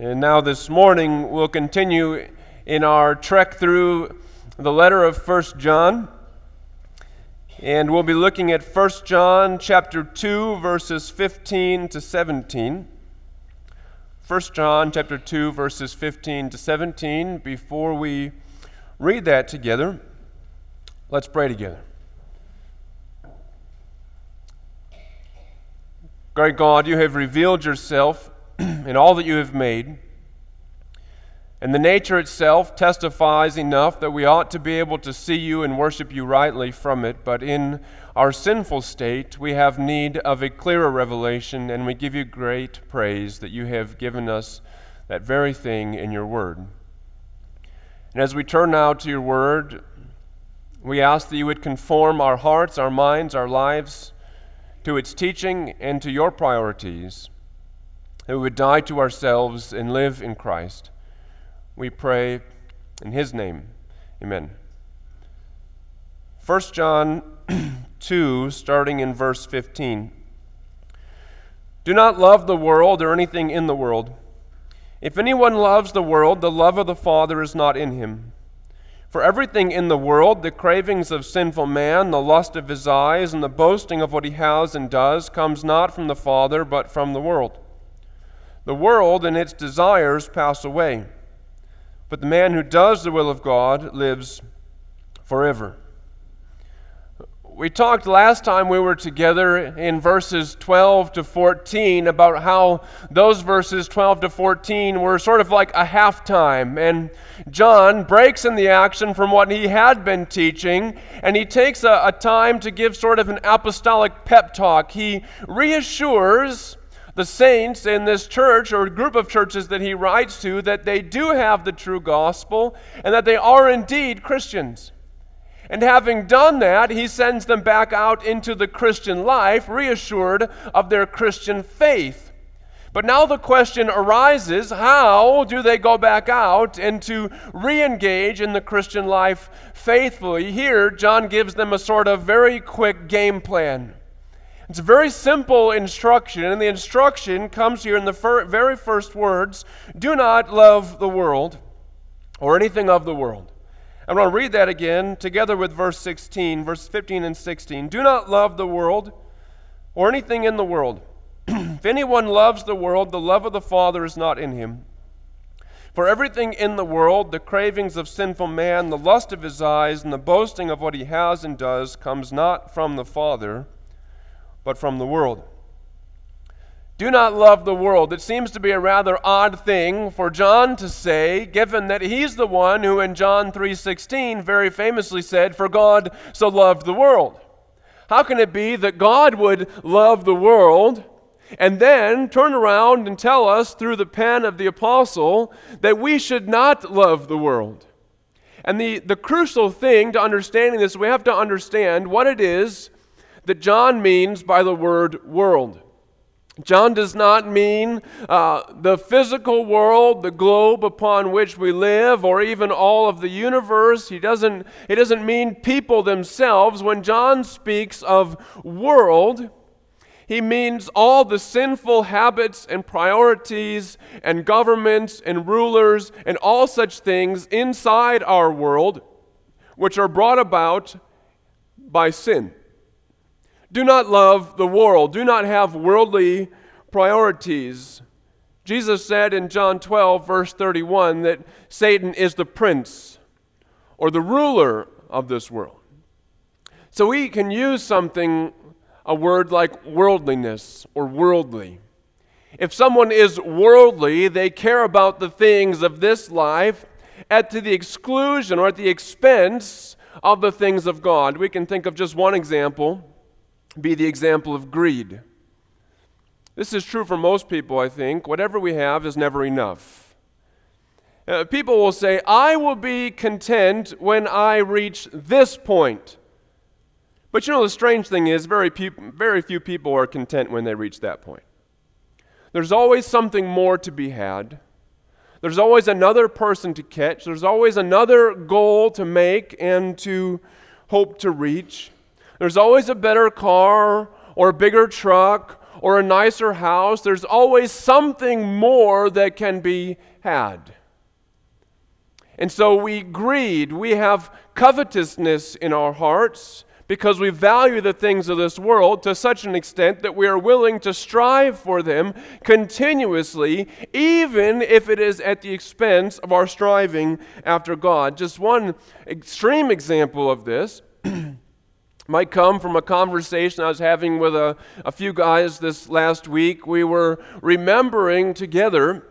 And now this morning we'll continue in our trek through the letter of First John. And we'll be looking at First John chapter 2 verses 15 to 17. First John chapter 2 verses 15 to 17. Before we read that together, let's pray together. Great God, you have revealed yourself in all that you have made. And the nature itself testifies enough that we ought to be able to see you and worship you rightly from it, but in our sinful state, we have need of a clearer revelation, and we give you great praise that you have given us that very thing in your word. And as we turn now to your word, we ask that you would conform our hearts, our minds, our lives to its teaching and to your priorities that we would die to ourselves and live in Christ. We pray in His name. Amen. 1 John 2, starting in verse 15. Do not love the world or anything in the world. If anyone loves the world, the love of the Father is not in him. For everything in the world, the cravings of sinful man, the lust of his eyes, and the boasting of what he has and does, comes not from the Father, but from the world. The world and its desires pass away, but the man who does the will of God lives forever. We talked last time we were together in verses 12 to 14 about how those verses 12 to 14 were sort of like a halftime. And John breaks in the action from what he had been teaching, and he takes a, a time to give sort of an apostolic pep talk. He reassures the saints in this church or group of churches that he writes to that they do have the true gospel and that they are indeed Christians. And having done that, he sends them back out into the Christian life, reassured of their Christian faith. But now the question arises how do they go back out and to re engage in the Christian life faithfully? Here, John gives them a sort of very quick game plan. It's a very simple instruction, and the instruction comes here in the fir- very first words do not love the world or anything of the world. I'm going to read that again together with verse 16, verse 15 and 16. Do not love the world or anything in the world. if anyone loves the world, the love of the Father is not in him. For everything in the world, the cravings of sinful man, the lust of his eyes, and the boasting of what he has and does, comes not from the Father but from the world. Do not love the world. It seems to be a rather odd thing for John to say, given that he's the one who in John 3:16 very famously said, "For God so loved the world." How can it be that God would love the world and then turn around and tell us through the pen of the apostle that we should not love the world? And the, the crucial thing to understanding this, we have to understand what it is that John means by the word world. John does not mean uh, the physical world, the globe upon which we live, or even all of the universe. He doesn't, he doesn't mean people themselves. When John speaks of world, he means all the sinful habits and priorities and governments and rulers and all such things inside our world, which are brought about by sin. Do not love the world. Do not have worldly priorities. Jesus said in John 12, verse 31, that Satan is the prince or the ruler of this world. So we can use something, a word like worldliness or worldly. If someone is worldly, they care about the things of this life at to the exclusion or at the expense of the things of God. We can think of just one example be the example of greed. This is true for most people, I think. Whatever we have is never enough. Uh, people will say, I will be content when I reach this point. But you know, the strange thing is, very, pe- very few people are content when they reach that point. There's always something more to be had. There's always another person to catch. There's always another goal to make and to hope to reach. There's always a better car or a bigger truck or a nicer house, there's always something more that can be had. And so we greed, we have covetousness in our hearts because we value the things of this world to such an extent that we are willing to strive for them continuously, even if it is at the expense of our striving after God. Just one extreme example of this. Might come from a conversation I was having with a, a few guys this last week. We were remembering together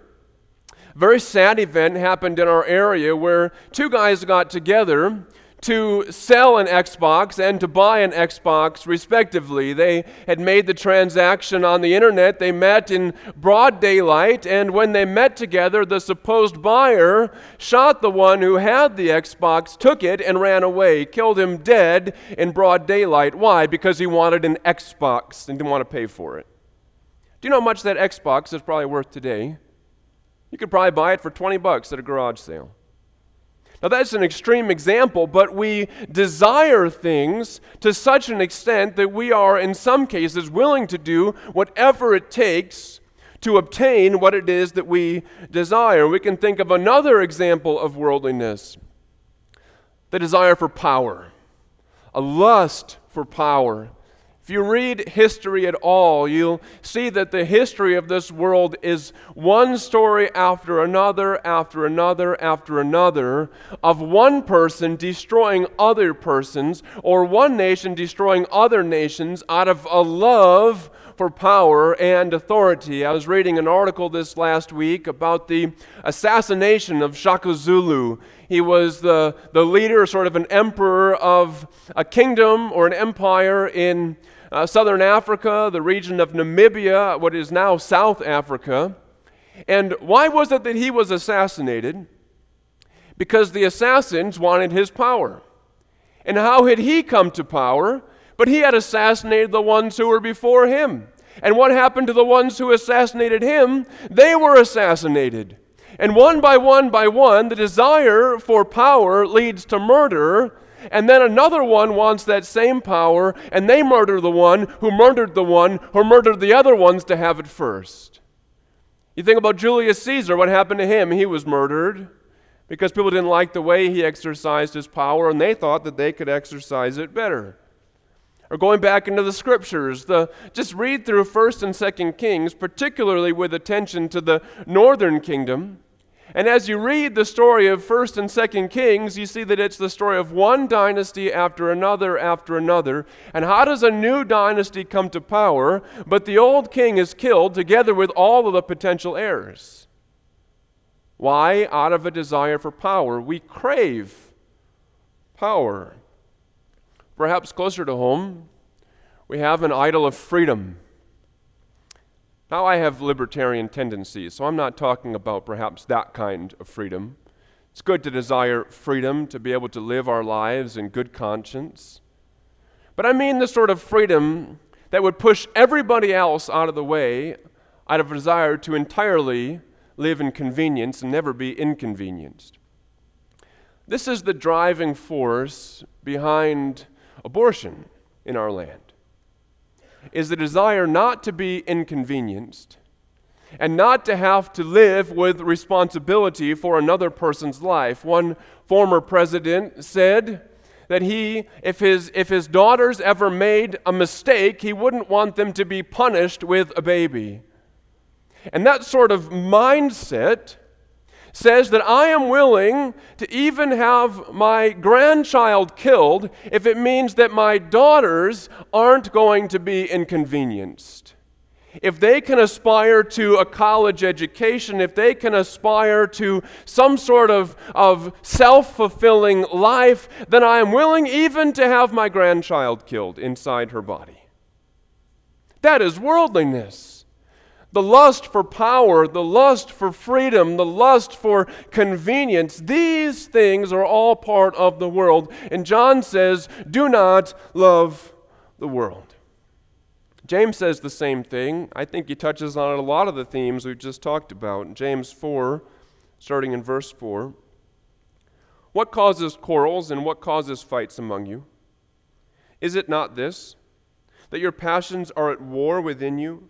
a very sad event happened in our area where two guys got together to sell an Xbox and to buy an Xbox, respectively. They had made the transaction on the internet. They met in broad daylight, and when they met together, the supposed buyer shot the one who had the Xbox, took it, and ran away, killed him dead in broad daylight. Why? Because he wanted an Xbox and didn't want to pay for it. Do you know how much that Xbox is probably worth today? You could probably buy it for 20 bucks at a garage sale. Now, that's an extreme example, but we desire things to such an extent that we are, in some cases, willing to do whatever it takes to obtain what it is that we desire. We can think of another example of worldliness the desire for power, a lust for power. If you read history at all, you'll see that the history of this world is one story after another, after another, after another, of one person destroying other persons, or one nation destroying other nations out of a love for power and authority. I was reading an article this last week about the assassination of Shaka Zulu. He was the, the leader, sort of an emperor of a kingdom or an empire in uh, southern Africa, the region of Namibia, what is now South Africa. And why was it that he was assassinated? Because the assassins wanted his power. And how had he come to power? But he had assassinated the ones who were before him. And what happened to the ones who assassinated him? They were assassinated. And one by one by one, the desire for power leads to murder, and then another one wants that same power, and they murder the one who murdered the one who murdered the other ones to have it first. You think about Julius Caesar, what happened to him? He was murdered because people didn't like the way he exercised his power, and they thought that they could exercise it better. Or going back into the scriptures, the, just read through 1st and 2nd Kings, particularly with attention to the northern kingdom. And as you read the story of 1st and 2nd Kings, you see that it's the story of one dynasty after another after another. And how does a new dynasty come to power? But the old king is killed together with all of the potential heirs. Why? Out of a desire for power. We crave power. Perhaps closer to home, we have an idol of freedom. Now, I have libertarian tendencies, so I'm not talking about perhaps that kind of freedom. It's good to desire freedom to be able to live our lives in good conscience. But I mean the sort of freedom that would push everybody else out of the way out of desire to entirely live in convenience and never be inconvenienced. This is the driving force behind abortion in our land is the desire not to be inconvenienced and not to have to live with responsibility for another person's life. One former president said that he, if his, if his daughters ever made a mistake, he wouldn't want them to be punished with a baby. And that sort of mindset says that I am willing to even have my grandchild killed if it means that my daughters aren't going to be inconvenienced. If they can aspire to a college education, if they can aspire to some sort of, of self fulfilling life, then I am willing even to have my grandchild killed inside her body. That is worldliness the lust for power, the lust for freedom, the lust for convenience, these things are all part of the world. And John says, do not love the world. James says the same thing. I think he touches on a lot of the themes we've just talked about. James 4, starting in verse 4. What causes quarrels and what causes fights among you? Is it not this, that your passions are at war within you?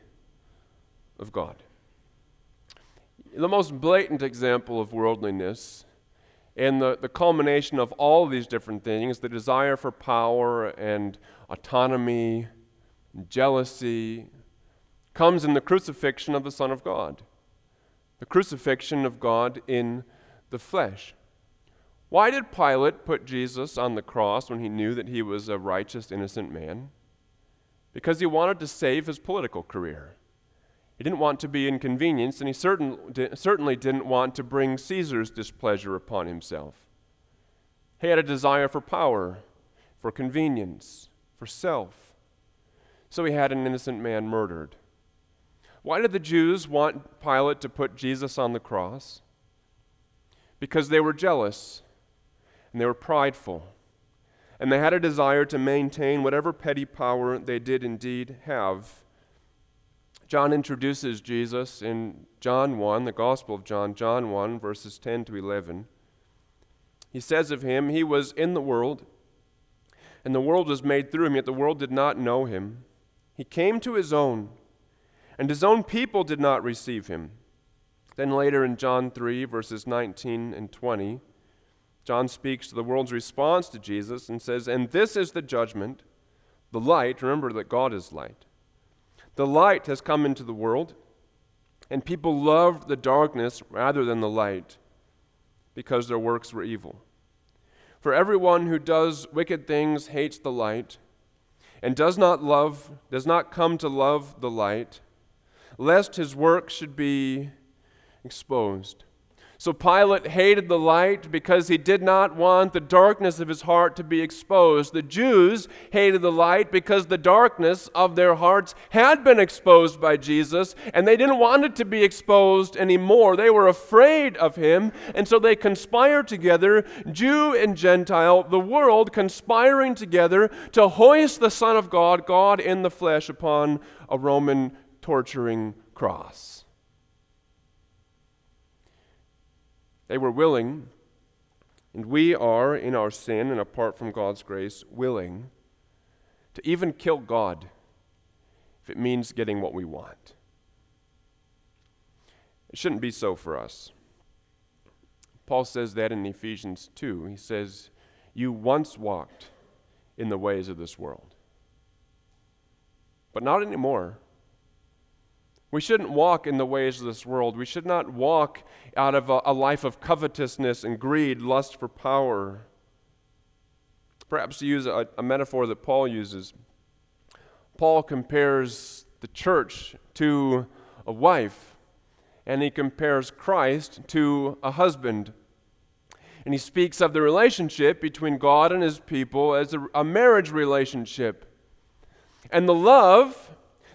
of God. The most blatant example of worldliness and the, the culmination of all of these different things the desire for power and autonomy, and jealousy comes in the crucifixion of the Son of God, the crucifixion of God in the flesh. Why did Pilate put Jesus on the cross when he knew that he was a righteous, innocent man? Because he wanted to save his political career. He didn't want to be inconvenienced, and he certain, certainly didn't want to bring Caesar's displeasure upon himself. He had a desire for power, for convenience, for self. So he had an innocent man murdered. Why did the Jews want Pilate to put Jesus on the cross? Because they were jealous and they were prideful, and they had a desire to maintain whatever petty power they did indeed have John introduces Jesus in John 1, the Gospel of John, John 1, verses 10 to 11. He says of him, He was in the world, and the world was made through him, yet the world did not know him. He came to his own, and his own people did not receive him. Then later in John 3, verses 19 and 20, John speaks to the world's response to Jesus and says, And this is the judgment, the light, remember that God is light the light has come into the world, and people loved the darkness rather than the light because their works were evil. For everyone who does wicked things hates the light and does not love, does not come to love the light, lest his work should be exposed. So Pilate hated the light because he did not want the darkness of his heart to be exposed. The Jews hated the light because the darkness of their hearts had been exposed by Jesus, and they didn't want it to be exposed anymore. They were afraid of him, and so they conspired together, Jew and Gentile, the world conspiring together to hoist the Son of God, God in the flesh, upon a Roman torturing cross. They were willing, and we are, in our sin and apart from God's grace, willing to even kill God if it means getting what we want. It shouldn't be so for us. Paul says that in Ephesians 2. He says, You once walked in the ways of this world, but not anymore. We shouldn't walk in the ways of this world. We should not walk out of a, a, life of covetousness and greed, lust for power. Perhaps to use a, a metaphor that Paul uses, Paul compares the church to a wife, and he compares Christ to a husband. And he speaks of the relationship between God and his people as a, a marriage relationship. And the love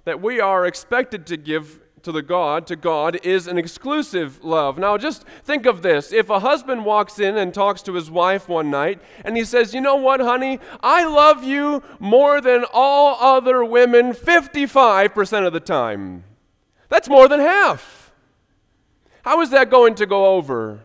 that we are expected to give to the God, to God, is an exclusive love. Now, just think of this. If a husband walks in and talks to his wife one night and he says, You know what, honey? I love you more than all other women 55% of the time. That's more than half. How is that going to go over?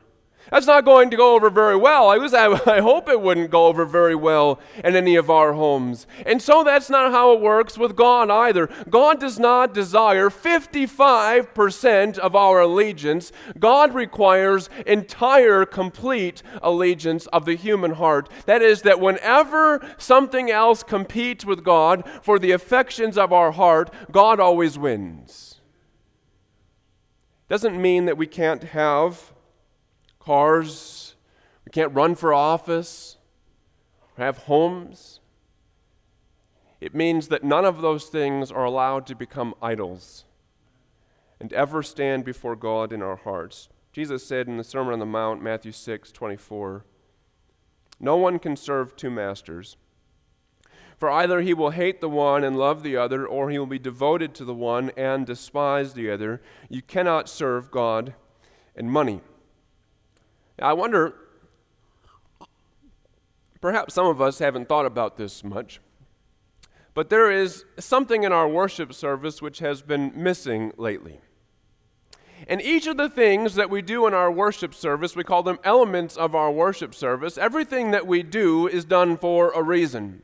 That's not going to go over very well. I, was, I hope it wouldn't go over very well in any of our homes. And so that's not how it works with God either. God does not desire 55% of our allegiance. God requires entire, complete allegiance of the human heart. That is, that whenever something else competes with God for the affections of our heart, God always wins. Doesn't mean that we can't have cars, we can't run for office, have homes. It means that none of those things are allowed to become idols and ever stand before God in our hearts. Jesus said in the Sermon on the Mount, Matthew 6 24, No one can serve two masters. For either he will hate the one and love the other, or he will be devoted to the one and despise the other. You cannot serve God and money. I wonder, perhaps some of us haven't thought about this much, but there is something in our worship service which has been missing lately. And each of the things that we do in our worship service, we call them elements of our worship service. Everything that we do is done for a reason.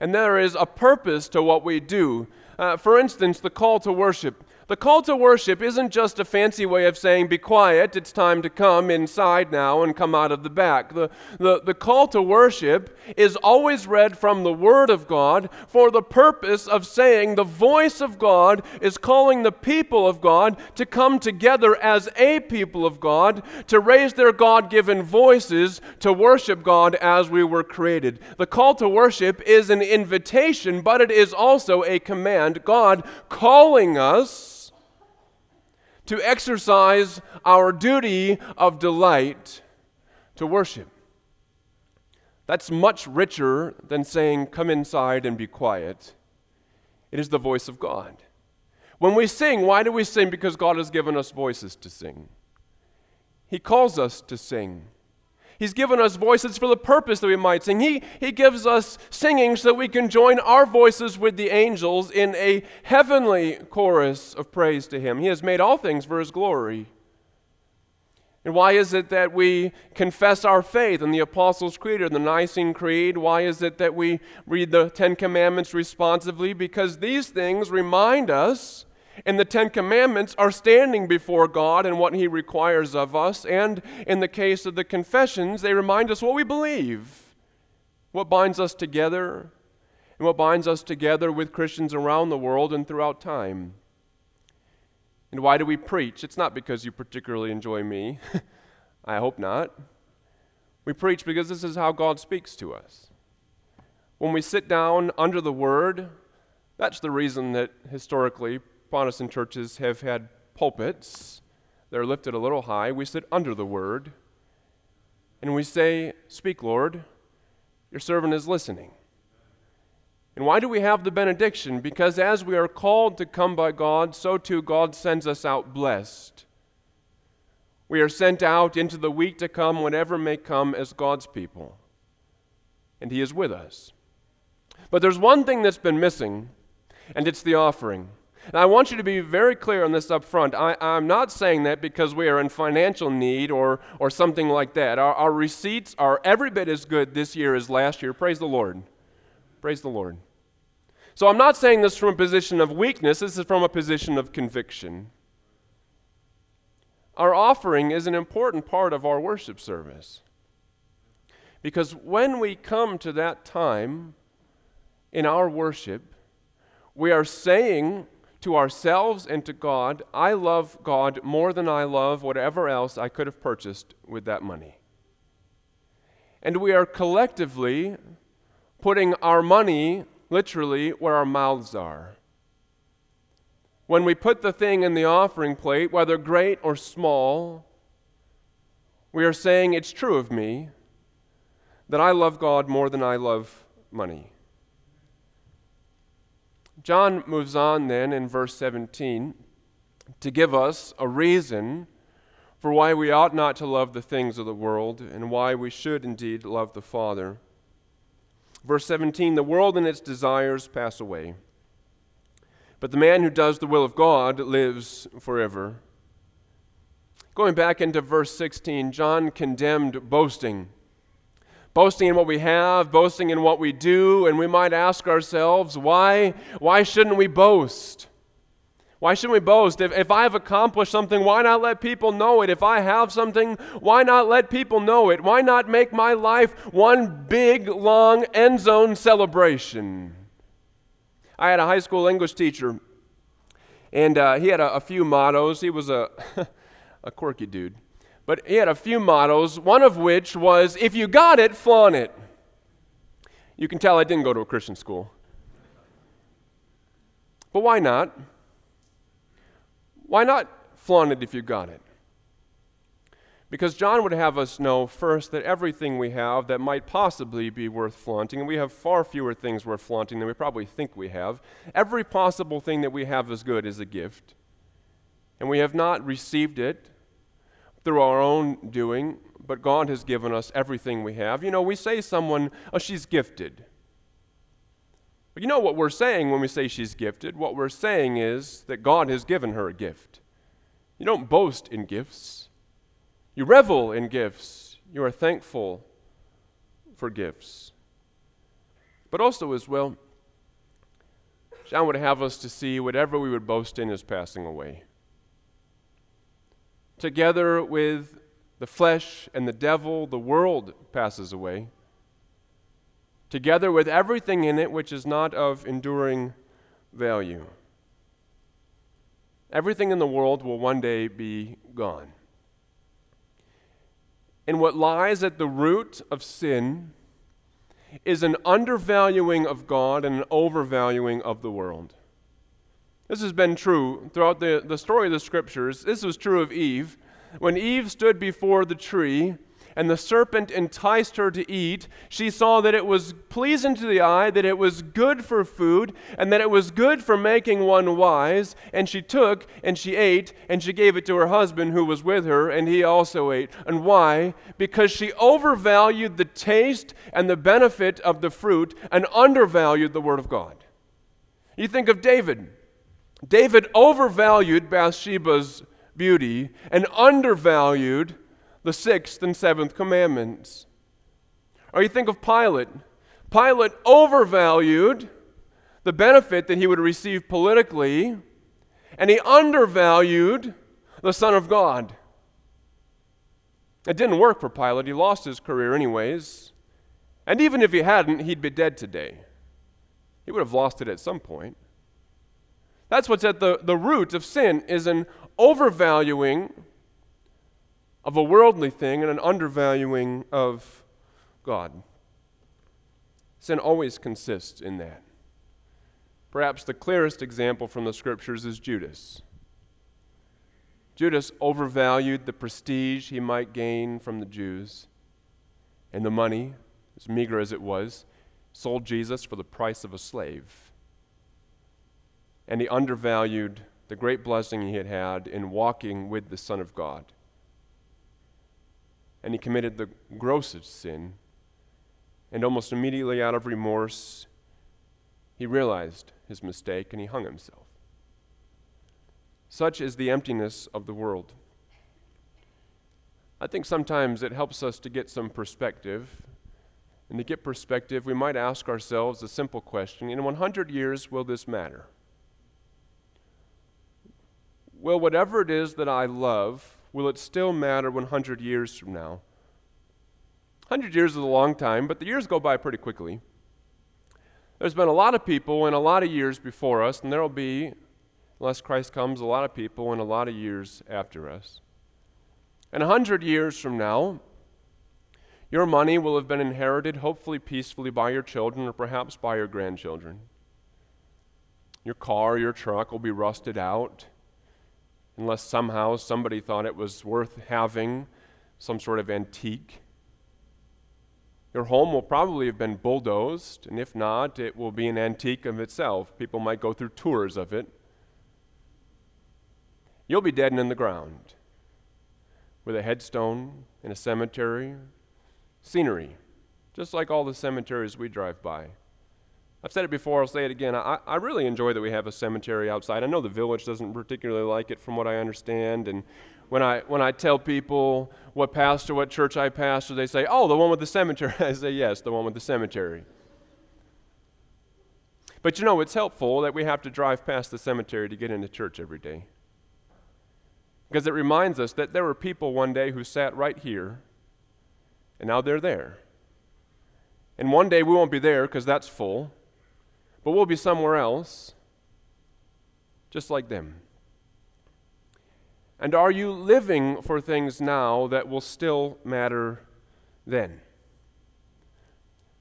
And there is a purpose to what we do. Uh, for instance, the call to worship. The call to worship isn't just a fancy way of saying, be quiet, it's time to come inside now and come out of the back. The, the, the call to worship is always read from the Word of God for the purpose of saying the voice of God is calling the people of God to come together as a people of God, to raise their God given voices to worship God as we were created. The call to worship is an invitation, but it is also a command. God calling us to exercise our duty of delight to worship. That's much richer than saying, Come inside and be quiet. It is the voice of God. When we sing, why do we sing? Because God has given us voices to sing. He calls us to sing. He's given us voices for the purpose that we might sing. He, he gives us singing so that we can join our voices with the angels in a heavenly chorus of praise to Him. He has made all things for His glory. And why is it that we confess our faith in the Apostles' Creed or the Nicene Creed? Why is it that we read the Ten Commandments responsively? Because these things remind us and the Ten Commandments are standing before God and what He requires of us. And in the case of the confessions, they remind us what we believe, what binds us together, and what binds us together with Christians around the world and throughout time. And why do we preach? It's not because you particularly enjoy me. I hope not. We preach because this is how God speaks to us. When we sit down under the Word, that's the reason that historically Protestant churches have had pulpits. They're lifted a little high. We sit under the word and we say, Speak, Lord, your servant is listening. And why do we have the benediction? Because as we are called to come by God, so too God sends us out blessed. We are sent out into the week to come, whatever may come, as God's people. And He is with us. But there's one thing that's been missing, and it's the offering. And I want you to be very clear on this up front. I, am not saying that because we are in financial need or, or something like that. Our, our receipts are every bit as good this year as last year. Praise the Lord. Praise the Lord. So I'm not saying this from a position of weakness, this is from a position of conviction. Our offering is an important part of our worship service. Because when we come to that time in our worship, we are saying to ourselves and to God, I love God more than I love whatever else I could have purchased with that money. And we are collectively putting our money literally where our mouths are. When we put the thing in the offering plate, whether great or small, we are saying it's true of me that I love God more than I love money. John moves on then in verse 17 to give us a reason for why we ought not to love the things of the world and why we should indeed love the Father. Verse 17 The world and its desires pass away, but the man who does the will of God lives forever. Going back into verse 16, John condemned boasting boasting in what we have, boasting in what we do, and we might ask ourselves, why, why shouldn't we boast? Why shouldn't we boast? If, if I've accomplished something, why not let people know it? If I have something, why not let people know it? Why not make my life one big, long end zone celebration? I had a high school English teacher, and uh, he had a, a few mottos. He was a, a quirky dude. But he had a few mottos, one of which was if you got it, flaunt it. You can tell I didn't go to a Christian school. But why not? Why not flaunt it if you got it? Because John would have us know first that everything we have that might possibly be worth flaunting, and we have far fewer things worth flaunting than we probably think we have, every possible thing that we have is good is a gift. And we have not received it through our own doing, but God has given us everything we have. You know, we say someone, oh, she's gifted. But you know what we're saying when we say she's gifted? What we're saying is that God has given her a gift. You don't boast in gifts. You revel in gifts. You are thankful for gifts. But also, as well, John would have us to see whatever we would boast in is passing away. Together with the flesh and the devil, the world passes away. Together with everything in it which is not of enduring value. Everything in the world will one day be gone. And what lies at the root of sin is an undervaluing of God and an overvaluing of the world. This has been true throughout the, the story of the scriptures. This was true of Eve. When Eve stood before the tree, and the serpent enticed her to eat, she saw that it was pleasing to the eye, that it was good for food, and that it was good for making one wise. And she took and she ate, and she gave it to her husband who was with her, and he also ate. And why? Because she overvalued the taste and the benefit of the fruit and undervalued the Word of God. You think of David. David overvalued Bathsheba's beauty and undervalued the sixth and seventh commandments. Or you think of Pilate. Pilate overvalued the benefit that he would receive politically, and he undervalued the Son of God. It didn't work for Pilate. He lost his career, anyways. And even if he hadn't, he'd be dead today. He would have lost it at some point. That's what's at the, the root of sin is an overvaluing of a worldly thing and an undervaluing of God. Sin always consists in that. Perhaps the clearest example from the scriptures is Judas. Judas overvalued the prestige he might gain from the Jews and the money, as meager as it was, sold Jesus for the price of a slave. And he undervalued the great blessing he had had in walking with the Son of God and he committed the grossest sin. And almost immediately, out of remorse, he realized his mistake and he hung himself. Such is the emptiness of the world. I think sometimes it helps us to get some perspective. And to get perspective, we might ask ourselves a simple question In 100 years, will this matter? Will whatever it is that I love will it still matter 100 years from now? 100 years is a long time, but the years go by pretty quickly. There's been a lot of people in a lot of years before us, and there will be, unless Christ comes, a lot of people in a lot of years after us. And 100 years from now, your money will have been inherited, hopefully peacefully, by your children or perhaps by your grandchildren. Your car, your truck will be rusted out unless somehow somebody thought it was worth having some sort of antique. Your home will probably have been bulldozed, and if not, it will be an antique of itself. People might go through tours of it. You'll be dead and in the ground with a headstone in a cemetery, scenery, just like all the cemeteries we drive by. I've said it before, I'll say it again. I, I really enjoy that we have a cemetery outside. I know the village doesn't particularly like it from what I understand. And when I, when I tell people what pastor, what church I pastor, they say, oh, the one with the cemetery. I say, yes, the one with the cemetery. But you know, it's helpful that we have to drive past the cemetery to get into church every day. Because it reminds us that there were people one day who sat right here, and now they're there. And one day we won't be there because that's full but we'll be somewhere else, just like them. And are you living for things now that will still matter then?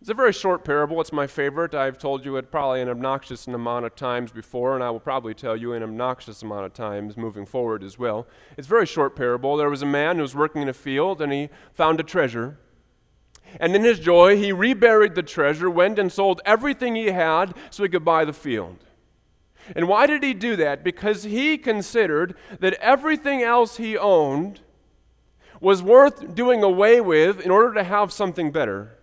It's a very short parable. It's my favorite. I've told you it probably an obnoxious amount of times before, and I will probably tell you an obnoxious amount of times moving forward as well. It's a very short parable. There was a man who was working in a field, and he found a treasure. And in his joy, he reburied the treasure, went and sold everything he had so he could buy the field. And why did he do that? Because he considered that everything else he owned was worth doing away with in order to have something better.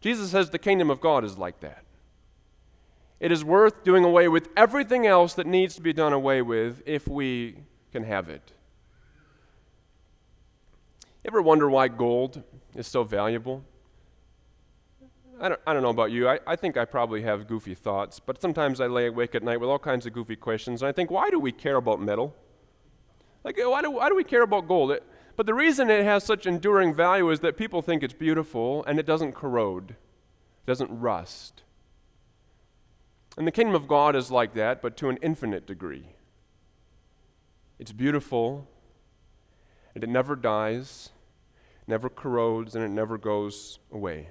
Jesus says the kingdom of God is like that. It is worth doing away with everything else that needs to be done away with if we can have it. You ever wonder why gold is so valuable? I don't, I don't know about you. I, I think I probably have goofy thoughts, but sometimes I lay awake at night with all kinds of goofy questions, and I think, why do we care about metal? Like, why do, why do we care about gold? It, but the reason it has such enduring value is that people think it's beautiful and it doesn't corrode, it doesn't rust. And the kingdom of God is like that, but to an infinite degree. It's beautiful, and it never dies, never corrodes, and it never goes away.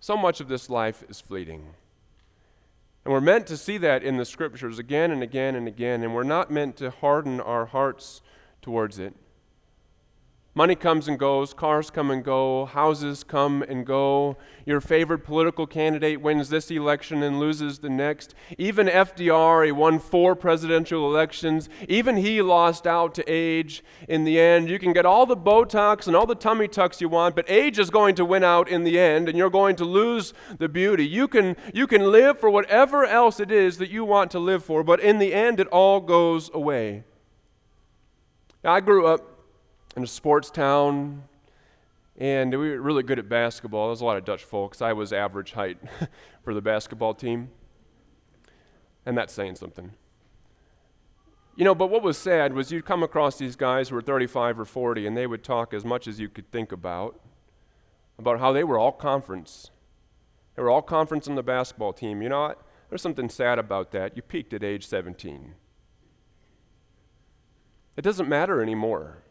So much of this life is fleeting. And we're meant to see that in the scriptures again and again and again, and we're not meant to harden our hearts towards it. Money comes and goes, cars come and go, houses come and go. Your favorite political candidate wins this election and loses the next. Even FDR, he won four presidential elections. Even he lost out to age in the end. You can get all the Botox and all the tummy tucks you want, but age is going to win out in the end, and you're going to lose the beauty. You can, you can live for whatever else it is that you want to live for, but in the end, it all goes away. I grew up in a sports town, and we were really good at basketball. There was a lot of Dutch folks. I was average height for the basketball team, and that's saying something. You know, but what was sad was you'd come across these guys who were 35 or 40, and they would talk as much as you could think about, about how they were all conference. They were all conference on the basketball team. You know what? There's something sad about that. You peaked at age 17. It doesn't matter anymore.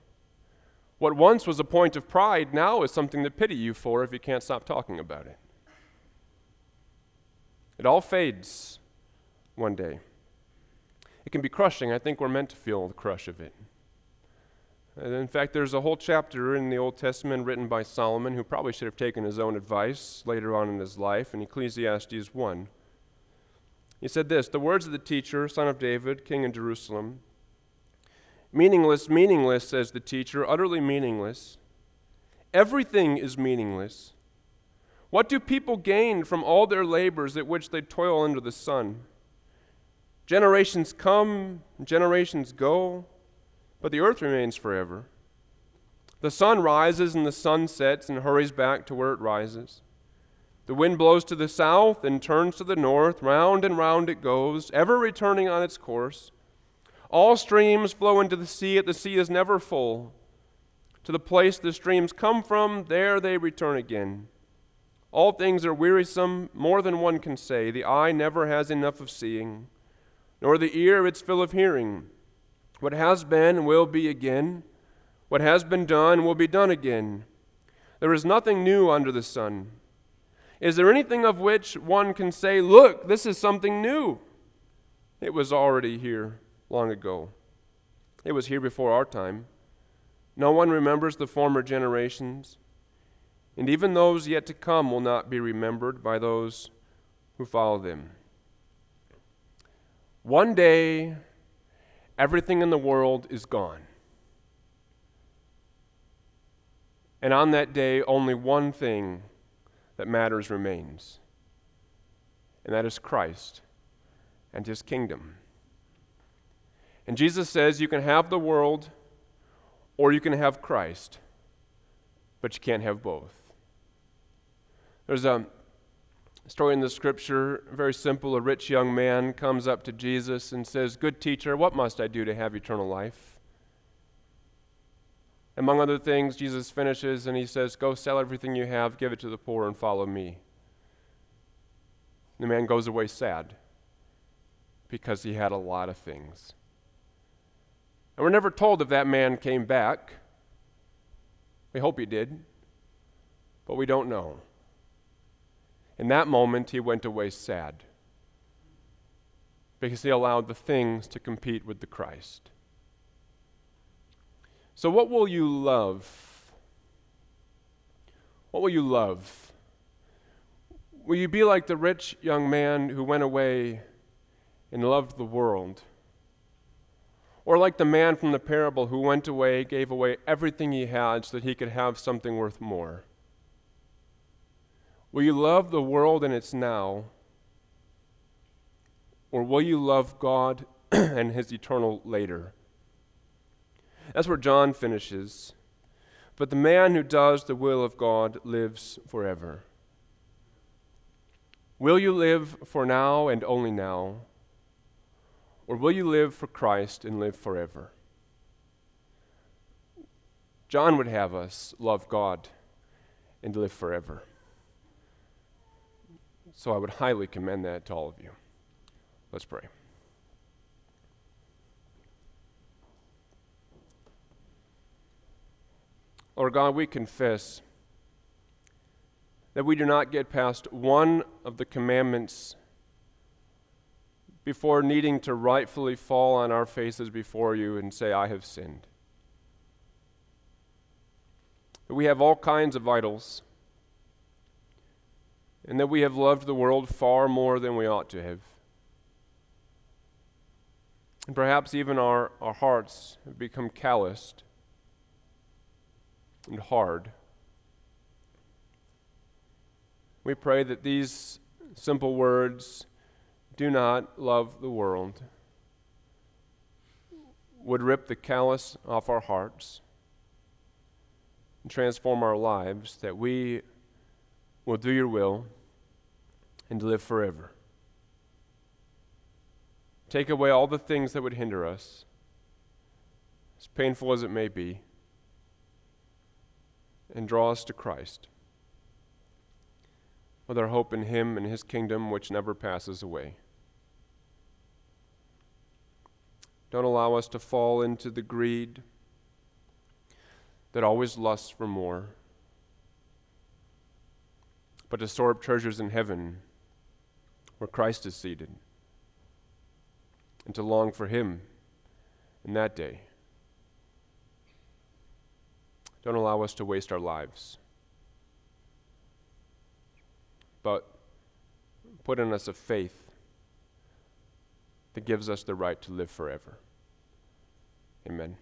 What once was a point of pride now is something to pity you for if you can't stop talking about it. It all fades one day. It can be crushing. I think we're meant to feel the crush of it. And in fact, there's a whole chapter in the Old Testament written by Solomon, who probably should have taken his own advice later on in his life, in Ecclesiastes 1. He said this The words of the teacher, son of David, king in Jerusalem, Meaningless, meaningless, says the teacher, utterly meaningless. Everything is meaningless. What do people gain from all their labors at which they toil under the sun? Generations come, generations go, but the earth remains forever. The sun rises and the sun sets and hurries back to where it rises. The wind blows to the south and turns to the north, round and round it goes, ever returning on its course. All streams flow into the sea, yet the sea is never full. To the place the streams come from, there they return again. All things are wearisome, more than one can say. The eye never has enough of seeing, nor the ear its fill of hearing. What has been will be again. What has been done will be done again. There is nothing new under the sun. Is there anything of which one can say, Look, this is something new? It was already here long ago. It was here before our time. No one remembers the former generations, and even those yet to come will not be remembered by those who follow them. One day, everything in the world is gone. And on that day, only one thing that matters remains, and that is Christ and his kingdom. And Jesus says you can have the world or you can have Christ, but you can't have both. There's a story in the scripture, very simple. A rich young man comes up to Jesus and says, Good teacher, what must I do to have eternal life? Among other things, Jesus finishes and he says, Go sell everything you have, give it to the poor, and follow me. The man goes away sad because he had a lot of things. And we're never told if that man came back. We hope he did. but we don't know. In that moment, he went away sad because he allowed the things to compete with the Christ. So, what will you love? What will you love? Will you be like the rich young man who went away and loved the world? Or like the man from the parable who went away, gave away everything he had so that he could have something worth more? Will you love the world and its now? Or will you love God and his eternal later? That's where John finishes. But the man who does the will of God lives forever. Will you live for now and only now? Or will you live for Christ and live forever? John would have us love God and live forever. So I would highly commend that to all of you. Let's pray. Lord God, we confess that we do not get past one of the commandments before needing to rightfully fall on our faces before you and say, I have sinned. That we have all kinds of idols, and that we have loved the world far more than we ought to have. And perhaps even our, our hearts have become calloused and hard. We pray that these simple words, do not love the world, would rip the callous off our hearts and transform our lives, that we will do your will and live forever. Take away all the things that would hinder us, as painful as it may be, and draw us to Christ with our hope in Him and His kingdom, which never passes away. Don't allow us to fall into the greed that always lusts for more, but to store up treasures in heaven where Christ is seated, and to long for Him in that day. Don't allow us to waste our lives but put in us a faith that gives us the right to live forever. Amen.